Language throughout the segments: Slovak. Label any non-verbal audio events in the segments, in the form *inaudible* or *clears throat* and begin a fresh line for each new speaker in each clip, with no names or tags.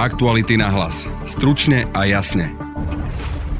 Aktuality na hlas. Stručne a jasne.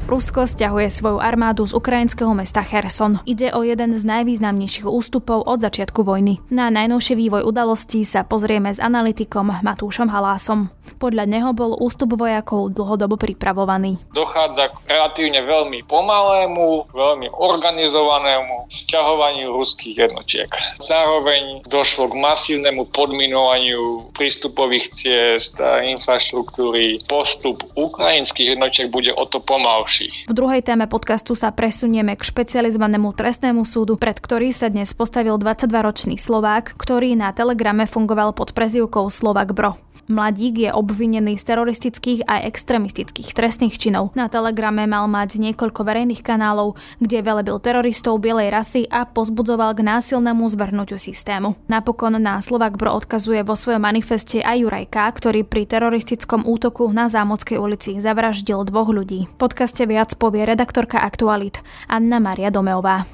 Rusko stiahuje svoju armádu z ukrajinského mesta Kherson. Ide o jeden z najvýznamnejších ústupov od začiatku vojny. Na najnovšie vývoj udalostí sa pozrieme s analytikom Matúšom Halásom. Podľa neho bol ústup vojakov dlhodobo pripravovaný.
Dochádza k relatívne veľmi pomalému, veľmi organizovanému sťahovaniu ruských jednotiek. Zároveň došlo k masívnemu podminovaniu prístupových ciest a infraštruktúry. Postup ukrajinských jednotiek bude o to pomalší.
V druhej téme podcastu sa presunieme k špecializovanému trestnému súdu, pred ktorý sa dnes postavil 22-ročný Slovák, ktorý na Telegrame fungoval pod prezivkou Slovak Bro. Mladík je obvinený z teroristických a extremistických trestných činov. Na Telegrame mal mať niekoľko verejných kanálov, kde velebil teroristov bielej rasy a pozbudzoval k násilnému zvrhnutiu systému. Napokon na Slovak Bro odkazuje vo svojom manifeste aj Juraj K., ktorý pri teroristickom útoku na Zámodskej ulici zavraždil dvoch ľudí. V podcaste viac povie redaktorka Aktualit Anna Maria Domeová.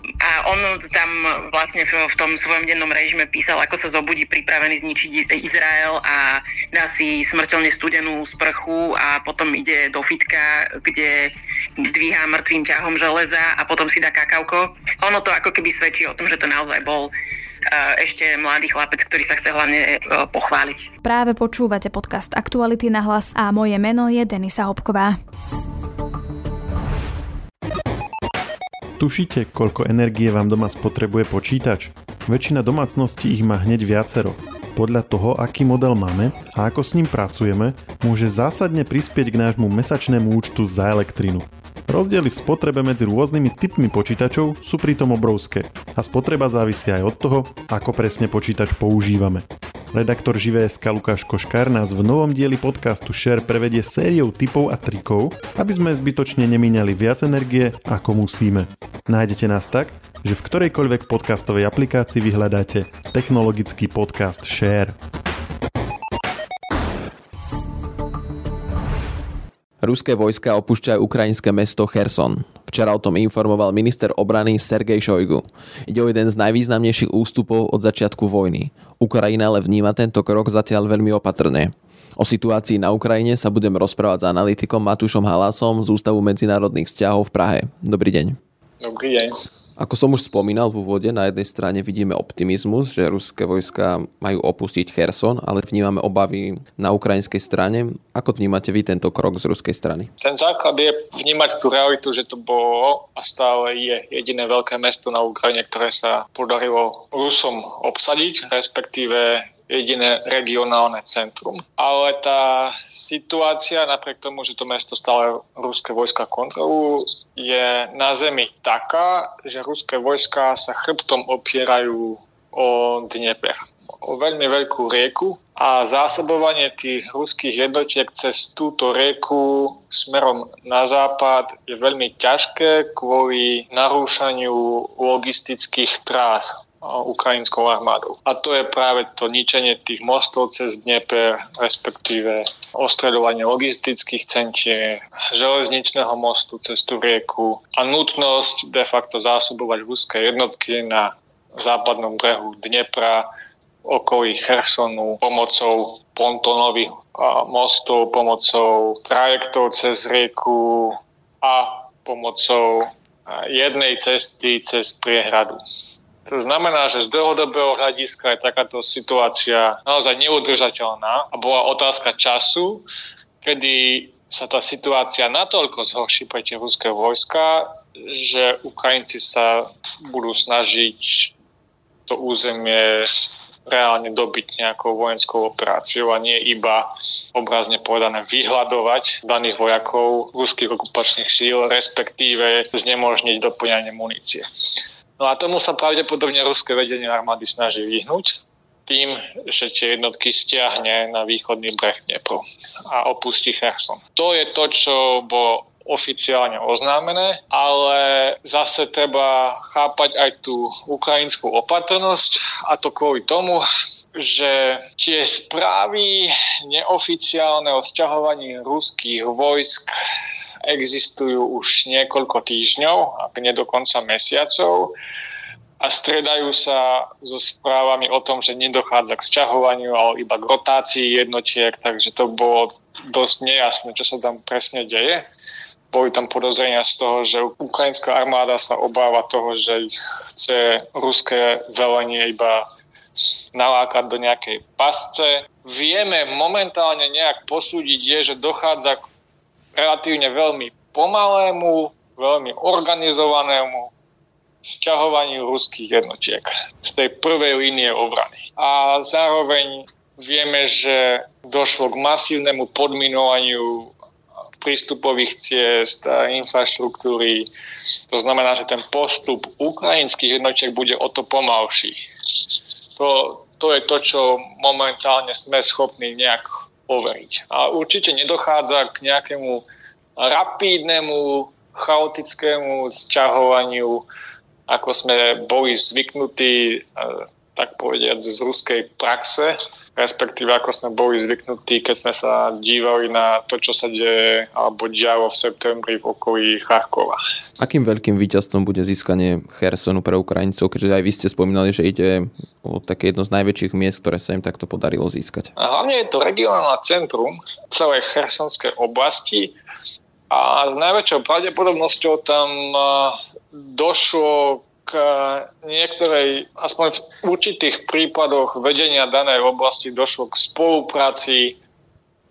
On tam vlastne v, v tom svojom dennom režime písal, ako sa zobudí pripravený zničiť Izrael a dá si smrteľne studenú sprchu a potom ide do fitka, kde dvíha mŕtvým ťahom železa a potom si dá kakavko. Ono to ako keby svedčí o tom, že to naozaj bol eh, ešte mladý chlapec, ktorý sa chce hlavne eh, pochváliť.
Práve počúvate podcast Aktuality na hlas a moje meno je Denisa Hopková.
Tušíte, koľko energie vám doma spotrebuje počítač? Väčšina domácností ich má hneď viacero podľa toho, aký model máme a ako s ním pracujeme, môže zásadne prispieť k nášmu mesačnému účtu za elektrinu. Rozdiely v spotrebe medzi rôznymi typmi počítačov sú pritom obrovské a spotreba závisí aj od toho, ako presne počítač používame. Redaktor Živé.sk Lukáš Koškár nás v novom dieli podcastu Share prevedie sériou typov a trikov, aby sme zbytočne nemíňali viac energie, ako musíme. Nájdete nás tak, že v ktorejkoľvek podcastovej aplikácii vyhľadáte technologický podcast Share.
Ruské vojska opúšťajú ukrajinské mesto Kherson. Včera o tom informoval minister obrany Sergej Šojgu. Ide o jeden z najvýznamnejších ústupov od začiatku vojny. Ukrajina ale vníma tento krok zatiaľ veľmi opatrne. O situácii na Ukrajine sa budem rozprávať s analytikom Matúšom Halasom z Ústavu medzinárodných vzťahov v Prahe. Dobrý deň.
Dobrý deň.
Ako som už spomínal v úvode, na jednej strane vidíme optimizmus, že ruské vojska majú opustiť Kherson, ale vnímame obavy na ukrajinskej strane. Ako vnímate vy tento krok z ruskej strany?
Ten základ je vnímať tú realitu, že to bolo a stále je jediné veľké mesto na Ukrajine, ktoré sa podarilo Rusom obsadiť, respektíve jediné regionálne centrum. Ale tá situácia, napriek tomu, že to mesto stále ruské vojska kontrolujú, je na zemi taká, že ruské vojska sa chrbtom opierajú o Dnieper o veľmi veľkú rieku a zásobovanie tých ruských jednotiek cez túto rieku smerom na západ je veľmi ťažké kvôli narúšaniu logistických trás ukrajinskou armádou. A to je práve to ničenie tých mostov cez Dnieper, respektíve ostredovanie logistických centier, železničného mostu cez tú rieku a nutnosť de facto zásobovať ruské jednotky na západnom brehu Dnepra, okolí Chersonu pomocou pontónových mostov, pomocou trajektov cez rieku a pomocou jednej cesty cez priehradu. To znamená, že z dlhodobého hľadiska je takáto situácia naozaj neudržateľná a bola otázka času, kedy sa tá situácia natoľko zhorší pre tie ruské vojska, že Ukrajinci sa budú snažiť to územie reálne dobiť nejakou vojenskou operáciou a nie iba obrazne povedané vyhľadovať daných vojakov ruských okupačných síl, respektíve znemožniť doplňanie munície. No a tomu sa pravdepodobne ruské vedenie armády snaží vyhnúť tým, že tie jednotky stiahne na východný breh Dnepru a opustí Kherson. To je to, čo bolo oficiálne oznámené, ale zase treba chápať aj tú ukrajinskú opatrnosť a to kvôli tomu, že tie správy neoficiálne o sťahovaní ruských vojsk existujú už niekoľko týždňov, ak nie dokonca mesiacov a stredajú sa so správami o tom, že nedochádza k sťahovaniu, ale iba k rotácii jednotiek, takže to bolo dosť nejasné, čo sa tam presne deje. Boli tam podozrenia z toho, že ukrajinská armáda sa obáva toho, že ich chce ruské velenie iba nalákať do nejakej pasce. Vieme momentálne nejak posúdiť je, že dochádza k relatívne veľmi pomalému, veľmi organizovanému sťahovaniu ruských jednotiek z tej prvej línie obrany. A zároveň vieme, že došlo k masívnemu podminovaniu prístupových ciest a infraštruktúry. To znamená, že ten postup ukrajinských jednotiek bude o to pomalší. To, to je to, čo momentálne sme schopní nejak overiť. A určite nedochádza k nejakému rapídnemu, chaotickému sťahovaniu, ako sme boli zvyknutí, e, tak povediať, z ruskej praxe respektíve ako sme boli zvyknutí, keď sme sa dívali na to, čo sa deje alebo dialo v septembri v okolí Charkova.
Akým veľkým víťazstvom bude získanie Chersonu pre Ukrajincov, keďže aj vy ste spomínali, že ide o také jedno z najväčších miest, ktoré sa im takto podarilo získať?
A hlavne je to regionálne centrum celej chersonskej oblasti a s najväčšou pravdepodobnosťou tam došlo k niektorej, aspoň v určitých prípadoch vedenia danej oblasti došlo k spolupráci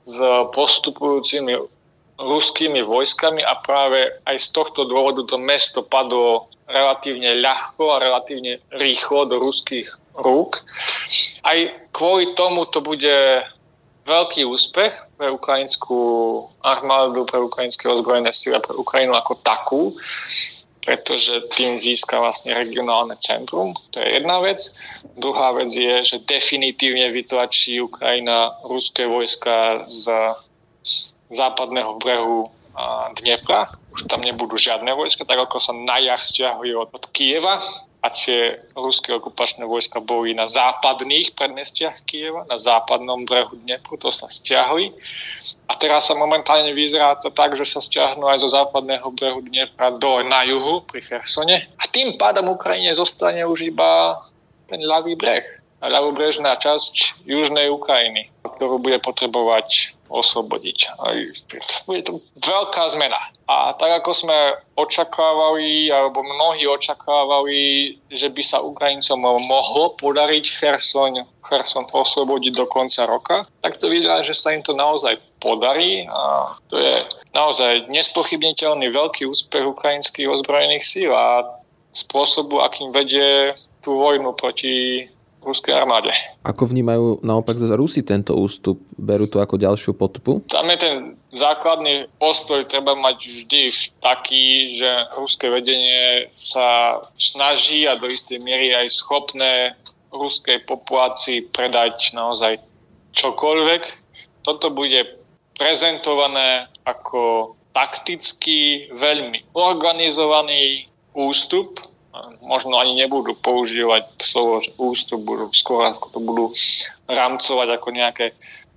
s postupujúcimi ruskými vojskami a práve aj z tohto dôvodu to mesto padlo relatívne ľahko a relatívne rýchlo do ruských rúk. Aj kvôli tomu to bude veľký úspech pre ukrajinskú armádu, pre ukrajinské ozbrojené sily pre Ukrajinu ako takú, pretože tým získa vlastne regionálne centrum. To je jedna vec. Druhá vec je, že definitívne vytlačí Ukrajina ruské vojska z západného brehu Dnepra. Už tam nebudú žiadne vojska, tak ako sa na jar stiahujú od, od Kieva a tie ruské okupačné vojska boli na západných predmestiach Kieva, na západnom brehu Dnepru, to sa stiahli. A teraz sa momentálne vyzerá to tak, že sa stiahnu aj zo západného brehu Dnepra do na juhu pri Chersone. A tým pádom Ukrajine zostane už iba ten ľavý breh. Ľavobrežná časť južnej Ukrajiny, ktorú bude potrebovať oslobodiť. Bude to veľká zmena. A tak ako sme očakávali, alebo mnohí očakávali, že by sa Ukrajincom mohlo podariť Cherson Kherson oslobodiť do konca roka, tak to vyzerá, že sa im to naozaj podarí a to je naozaj nespochybniteľný veľký úspech ukrajinských ozbrojených síl a spôsobu, akým vedie tú vojnu proti ruskej armáde.
Ako vnímajú naopak za Rusi tento ústup? Berú to ako ďalšiu podpu?
Tam je ten základný postoj, treba mať vždy taký, že ruské vedenie sa snaží a do istej miery aj schopné ruskej populácii predať naozaj čokoľvek. Toto bude prezentované ako taktický, veľmi organizovaný ústup. Možno ani nebudú používať slovo, ústup, budú skôr ako to budú rámcovať ako nejaké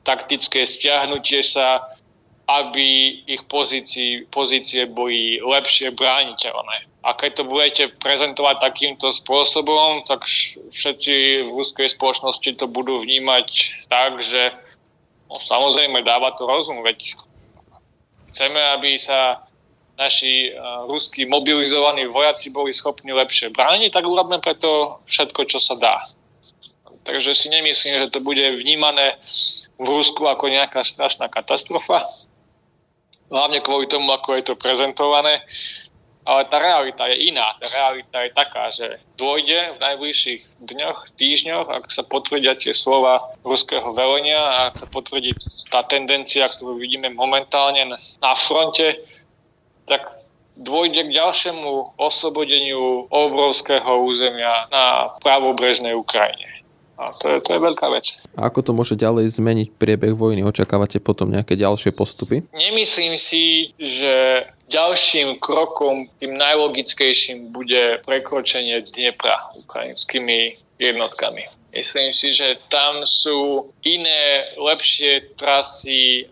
taktické stiahnutie sa, aby ich pozície, pozície boli lepšie brániteľné. A keď to budete prezentovať takýmto spôsobom, tak všetci v ruskej spoločnosti to budú vnímať tak, že no, samozrejme dáva to rozum, veď chceme, aby sa naši uh, ruskí mobilizovaní vojaci boli schopní lepšie brániť, tak urobme preto všetko, čo sa dá. Takže si nemyslím, že to bude vnímané v Rusku ako nejaká strašná katastrofa. Hlavne kvôli tomu, ako je to prezentované ale tá realita je iná. Tá realita je taká, že dôjde v najbližších dňoch, týždňoch, ak sa potvrdia tie slova ruského velenia a ak sa potvrdí tá tendencia, ktorú vidíme momentálne na fronte, tak dôjde k ďalšiemu oslobodeniu obrovského územia na pravobrežnej Ukrajine. A to je, to je veľká vec.
A ako to môže ďalej zmeniť priebeh vojny? Očakávate potom nejaké ďalšie postupy?
Nemyslím si, že ďalším krokom, tým najlogickejším bude prekročenie Dnepra ukrajinskými jednotkami. Myslím si, že tam sú iné, lepšie trasy,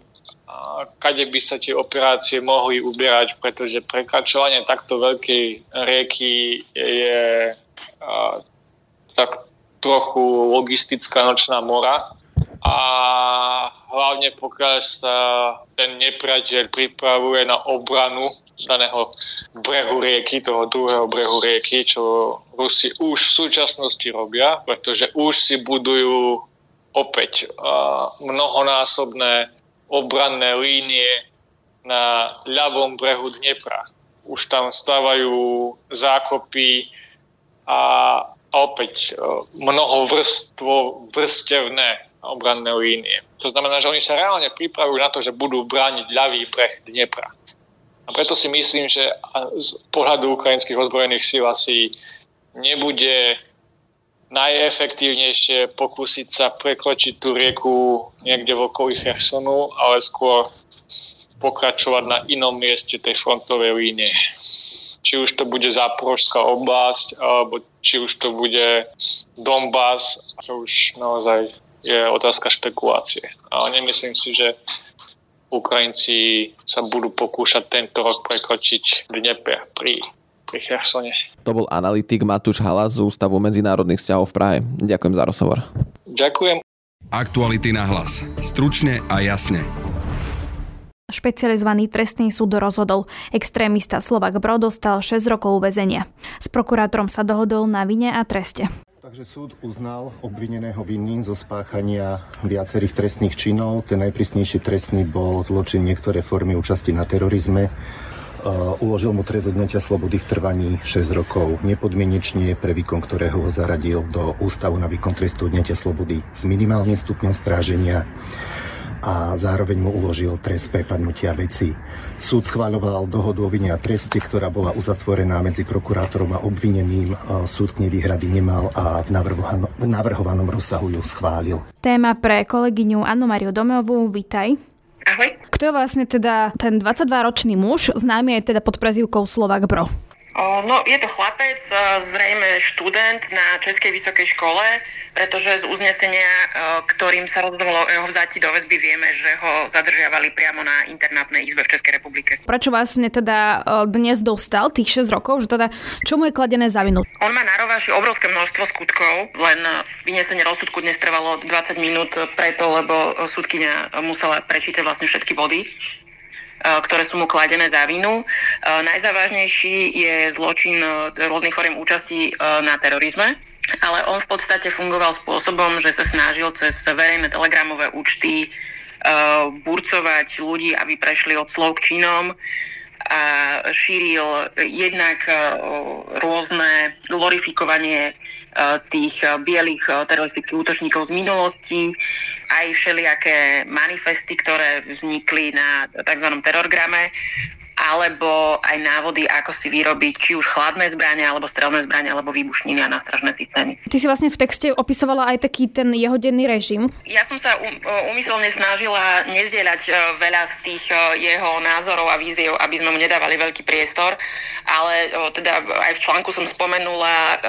kade by sa tie operácie mohli uberať, pretože prekračovanie takto veľkej rieky je tak trochu logistická nočná mora. A hlavne pokiaľ sa ten nepriateľ pripravuje na obranu daného brehu rieky, toho druhého brehu rieky, čo Rusi už v súčasnosti robia, pretože už si budujú opäť mnohonásobné obranné línie na ľavom brehu Dnepra. Už tam stávajú zákopy a, a opäť mnoho vrstvo, vrstevné obranné línie. To znamená, že oni sa reálne pripravujú na to, že budú brániť ľavý breh Dnepra. A preto si myslím, že z pohľadu ukrajinských ozbrojených síl asi nebude najefektívnejšie pokúsiť sa prekročiť tú rieku niekde v okolí Chersonu, ale skôr pokračovať na inom mieste tej frontovej línie. Či už to bude Záporožská oblasť, alebo či už to bude Donbass, čo už naozaj je otázka špekulácie. Ale nemyslím si, že Ukrajinci sa budú pokúšať tento rok prekročiť Dnieper pri, pri Chersone.
To bol analytik Matúš Hala z Ústavu medzinárodných vzťahov v Prahe. Ďakujem za rozhovor.
Ďakujem.
Aktuality na hlas. Stručne a jasne.
Špecializovaný trestný súd rozhodol. Extrémista Slovak Bro dostal 6 rokov väzenia. S prokurátorom sa dohodol na vine a treste.
Takže súd uznal obvineného vinným zo spáchania viacerých trestných činov. Ten najprísnejší trestný bol zločin niektoré formy účasti na terorizme. Uh, uložil mu trest odňatia slobody v trvaní 6 rokov nepodmienečne, pre výkon ktorého ho zaradil do Ústavu na výkon trestu odňatia slobody s minimálnym stupňom stráženia a zároveň mu uložil trest prepadnutia veci. Súd schváľoval dohodu o vine a treste, ktorá bola uzatvorená medzi prokurátorom a obvineným. Súd k nej výhrady nemal a v, v navrhovanom rozsahu ju schválil.
Téma pre kolegyňu Annu Mariu Domovú, vitaj.
Ahoj.
Kto je vlastne teda ten 22-ročný muž, známy je teda pod prezývkou Slovak Bro?
No, je to chlapec, zrejme študent na Českej vysokej škole, pretože z uznesenia, ktorým sa rozhodlo o jeho vzati do väzby, vieme, že ho zadržiavali priamo na internátnej izbe v Českej republike.
Prečo vlastne teda dnes dostal tých 6 rokov, že teda čo mu je kladené za vinu?
On má na rováši obrovské množstvo skutkov, len vynesenie rozsudku dnes trvalo 20 minút preto, lebo súdkynia musela prečítať vlastne všetky body E, ktoré sú mu kladené za vinu. E, najzávažnejší je zločin e, rôznych foriem účasti na terorizme, ale on v podstate fungoval spôsobom, že sa snažil cez verejné telegramové účty burcovať ľudí, aby prešli od slov k činom a šíril jednak rôzne glorifikovanie tých bielých teroristických útočníkov z minulosti, aj všelijaké manifesty, ktoré vznikli na tzv. terorgrame alebo aj návody, ako si vyrobiť či už chladné zbrania, alebo strelné zbrania, alebo výbušniny a nástražné systémy.
Ty si vlastne v texte opisovala aj taký ten jeho denný režim.
Ja som sa umyselne snažila nezdieľať e, veľa z tých e, jeho názorov a víziev, aby sme mu nedávali veľký priestor, ale e, teda aj v článku som spomenula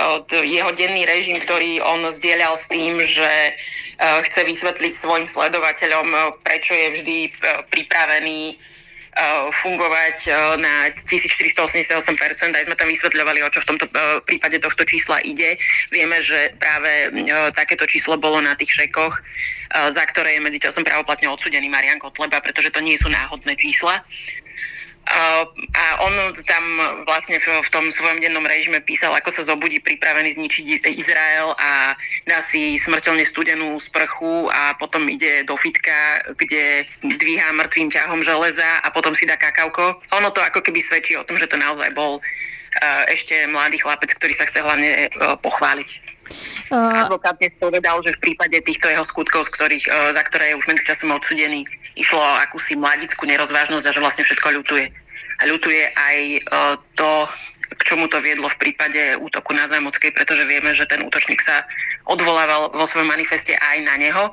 jeho denný režim, ktorý on zdieľal s tým, že chce vysvetliť svojim sledovateľom, prečo je vždy pripravený fungovať eh, na 1488%. Aj sme tam vysvetľovali, o čo v tomto eh, prípade tohto čísla ide. Vieme, že práve takéto číslo bolo na tých šekoch, za ktoré je medzičasom právoplatne odsudený Marian Kotleba, pretože to nie sú náhodné čísla. A on tam vlastne v tom svojom dennom režime písal, ako sa zobudí pripravený zničiť Izrael a dá si smrteľne studenú sprchu a potom ide do fitka, kde dvíha mŕtvým ťahom železa a potom si dá kakauko. Ono to ako keby svedčí o tom, že to naozaj bol ešte mladý chlapec, ktorý sa chce hlavne pochváliť. Uh... Advokát dnes povedal, že v prípade týchto jeho skutkov, z ktorých, za ktoré je už medzičasom odsudený, išlo o akúsi mladickú nerozvážnosť a že vlastne všetko ľutuje. A ľutuje aj e, to, k čomu to viedlo v prípade útoku na Zamockej, pretože vieme, že ten útočník sa odvolával vo svojom manifeste aj na neho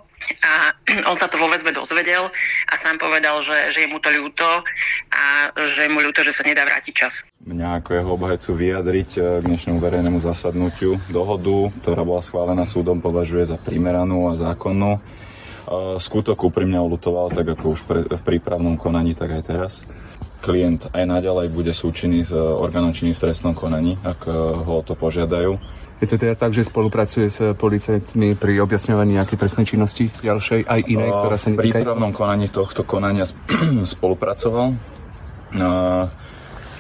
a *clears throat* on sa to vo väzbe dozvedel a sám povedal, že, že je mu to ľúto a že je mu ľúto, že sa nedá vrátiť čas.
Mňa ako jeho obhajcu vyjadriť e, k dnešnému verejnému zasadnutiu dohodu, ktorá bola schválená súdom, považuje za primeranú a zákonnú skutok úprimne ulutoval, tak ako už pre, v prípravnom konaní, tak aj teraz. Klient aj naďalej bude súčinný s orgánom činný v trestnom konaní, ak e, ho to požiadajú.
Je to teda tak, že spolupracuje s policajtmi pri objasňovaní nejakej trestnej činnosti ďalšej, aj inej, ktorá sa
netýka? V prípravnom konaní tohto konania *clears throat* spolupracoval.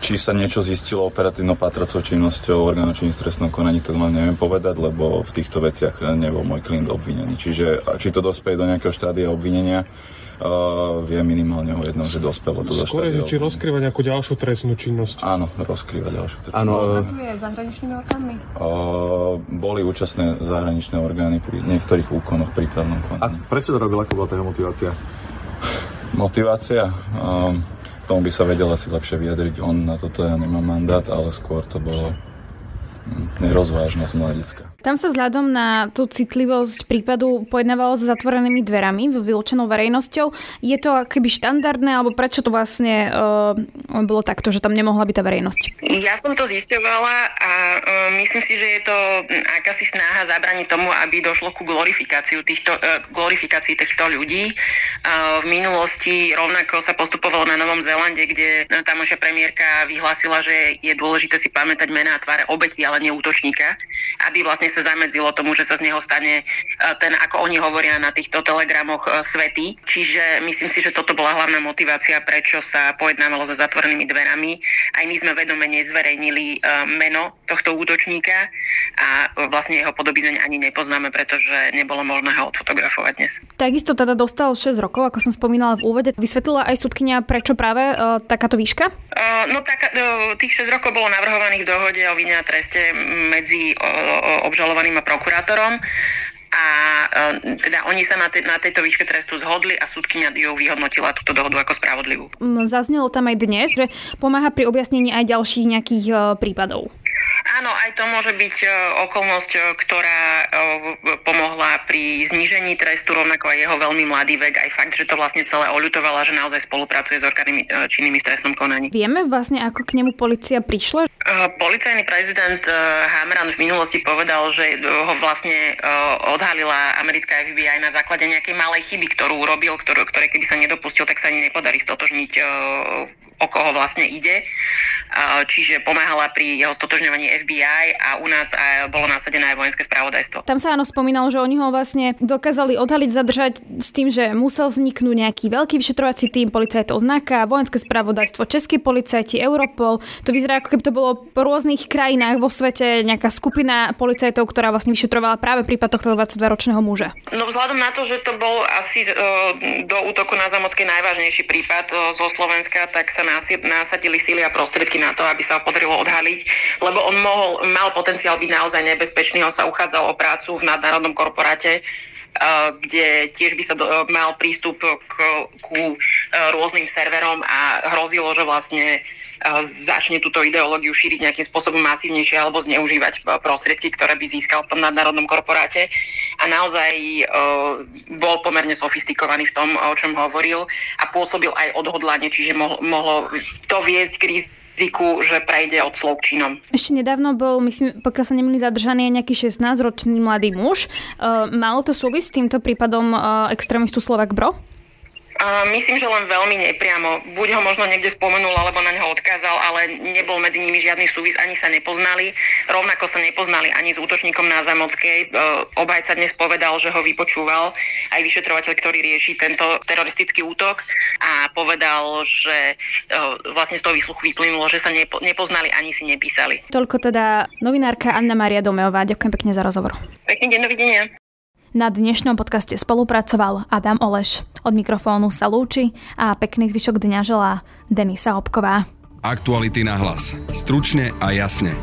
Či sa niečo zistilo operatívno patracou činnosťou orgánu činnosti trestnom konaní, to vám neviem povedať, lebo v týchto veciach nebol môj klient obvinený. Čiže či to dospeje do nejakého štádia obvinenia, Uh, vie minimálne o jednom, že dospelo to
Skôr je, či rozkrýva nejakú ďalšiu trestnú činnosť.
Áno, rozkrýva ďalšiu trestnú
činnosť. Pracuje zahraničnými orgánmi?
Uh, boli účastné zahraničné orgány pri niektorých úkonoch prípravnom konaní.
A prečo to robil? Aká bola tá motivácia?
Motivácia? Um, tomu by sa vedel asi lepšie vyjadriť on, na toto ja nemám mandát, ale skôr to bolo hm, nerozvážnosť mladická.
Tam sa vzhľadom na tú citlivosť prípadu pojednávalo s zatvorenými dverami, vylúčenou verejnosťou. Je to keby štandardné, alebo prečo to vlastne uh, bolo takto, že tam nemohla byť tá verejnosť?
Ja som to zisťovala a uh, myslím si, že je to akási snaha zabraniť tomu, aby došlo ku glorifikáciu týchto, uh, glorifikácii týchto ľudí. Uh, v minulosti rovnako sa postupovalo na Novom Zélande, kde tamošia premiérka vyhlásila, že je dôležité si pamätať mená a tváre obeti, ale nie útočníka, aby vlastne sa zamedzilo tomu, že sa z neho stane e, ten, ako oni hovoria na týchto telegramoch, e, svetý. Čiže myslím si, že toto bola hlavná motivácia, prečo sa pojednávalo so zatvorenými dverami. Aj my sme vedome nezverejnili e, meno tohto útočníka a vlastne jeho podobizň ani nepoznáme, pretože nebolo možné ho odfotografovať dnes.
Takisto teda dostal 6 rokov, ako som spomínala v úvode. Vysvetlila aj súdkynia, prečo práve takáto výška?
No tak, tých 6 rokov bolo navrhovaných v dohode o vine a treste medzi uh, obžalovaným a prokurátorom a e, teda oni sa na, te, na tejto výške trestu zhodli a súdkynia ju vyhodnotila túto dohodu ako spravodlivú.
Zaznelo tam aj dnes, že pomáha pri objasnení aj ďalších nejakých uh, prípadov.
Áno, aj to môže byť e, okolnosť, e, ktorá e, pomohla pri znížení trestu, rovnako aj jeho veľmi mladý vek, aj fakt, že to vlastne celé oľutovala, že naozaj spolupracuje s orgánmi činnými v trestnom konaní.
Vieme vlastne, ako k nemu policia prišla?
Policajný prezident Hamran v minulosti povedal, že ho vlastne odhalila americká FBI na základe nejakej malej chyby, ktorú urobil, ktorú, ktoré keby sa nedopustil, tak sa ani nepodarí stotožniť, o koho vlastne ide. Čiže pomáhala pri jeho stotožňovaní FBI a u nás bolo nasadené aj vojenské spravodajstvo.
Tam sa áno spomínalo, že oni ho vlastne dokázali odhaliť, zadržať s tým, že musel vzniknúť nejaký veľký vyšetrovací tým policajtov znaka, vojenské spravodajstvo, českí policajti, Europol. To vyzerá ako keby to bolo po rôznych krajinách vo svete nejaká skupina policajtov, ktorá vlastne vyšetrovala práve prípad tohto 22-ročného muža.
No vzhľadom na to, že to bol asi uh, do útoku na Zamocké najvážnejší prípad uh, zo Slovenska, tak sa nasadili síly a prostriedky na to, aby sa ho podarilo odhaliť, lebo on mohol, mal potenciál byť naozaj nebezpečný. On sa uchádzal o prácu v nadnárodnom korporáte, eh, kde tiež by sa do, mal prístup k, ku eh, rôznym serverom a hrozilo, že vlastne eh, začne túto ideológiu šíriť nejakým spôsobom masívnejšie alebo zneužívať prostriedky, ktoré by získal v tom nadnárodnom korporáte. A naozaj bol pomerne sofistikovaný v tom, o čom hovoril a pôsobil aj odhodlanie, čiže mohlo, to viesť k riziku, že prejde od slov činom.
Ešte nedávno bol, myslím, pokiaľ sa nemili zadržaný aj nejaký 16-ročný mladý muž. Uh, malo to súvisť s týmto prípadom uh, extrémistu Slovak Bro?
Uh, myslím, že len veľmi nepriamo. Buď ho možno niekde spomenul, alebo na neho odkázal, ale nebol medzi nimi žiadny súvis, ani sa nepoznali. Rovnako sa nepoznali ani s útočníkom na Zamockej. Uh, obhajca dnes povedal, že ho vypočúval aj vyšetrovateľ, ktorý rieši tento teroristický útok a povedal, že uh, vlastne z toho výsluchu vyplynulo, že sa nepo, nepoznali ani si nepísali.
Toľko teda novinárka Anna Maria Domeová. Ďakujem pekne za rozhovor.
Pekný deň, dovidenia.
Na dnešnom podcaste spolupracoval Adam Oleš. Od mikrofónu sa lúči a pekný zvyšok dňa želá Denisa Obková.
Aktuality na hlas. Stručne a jasne.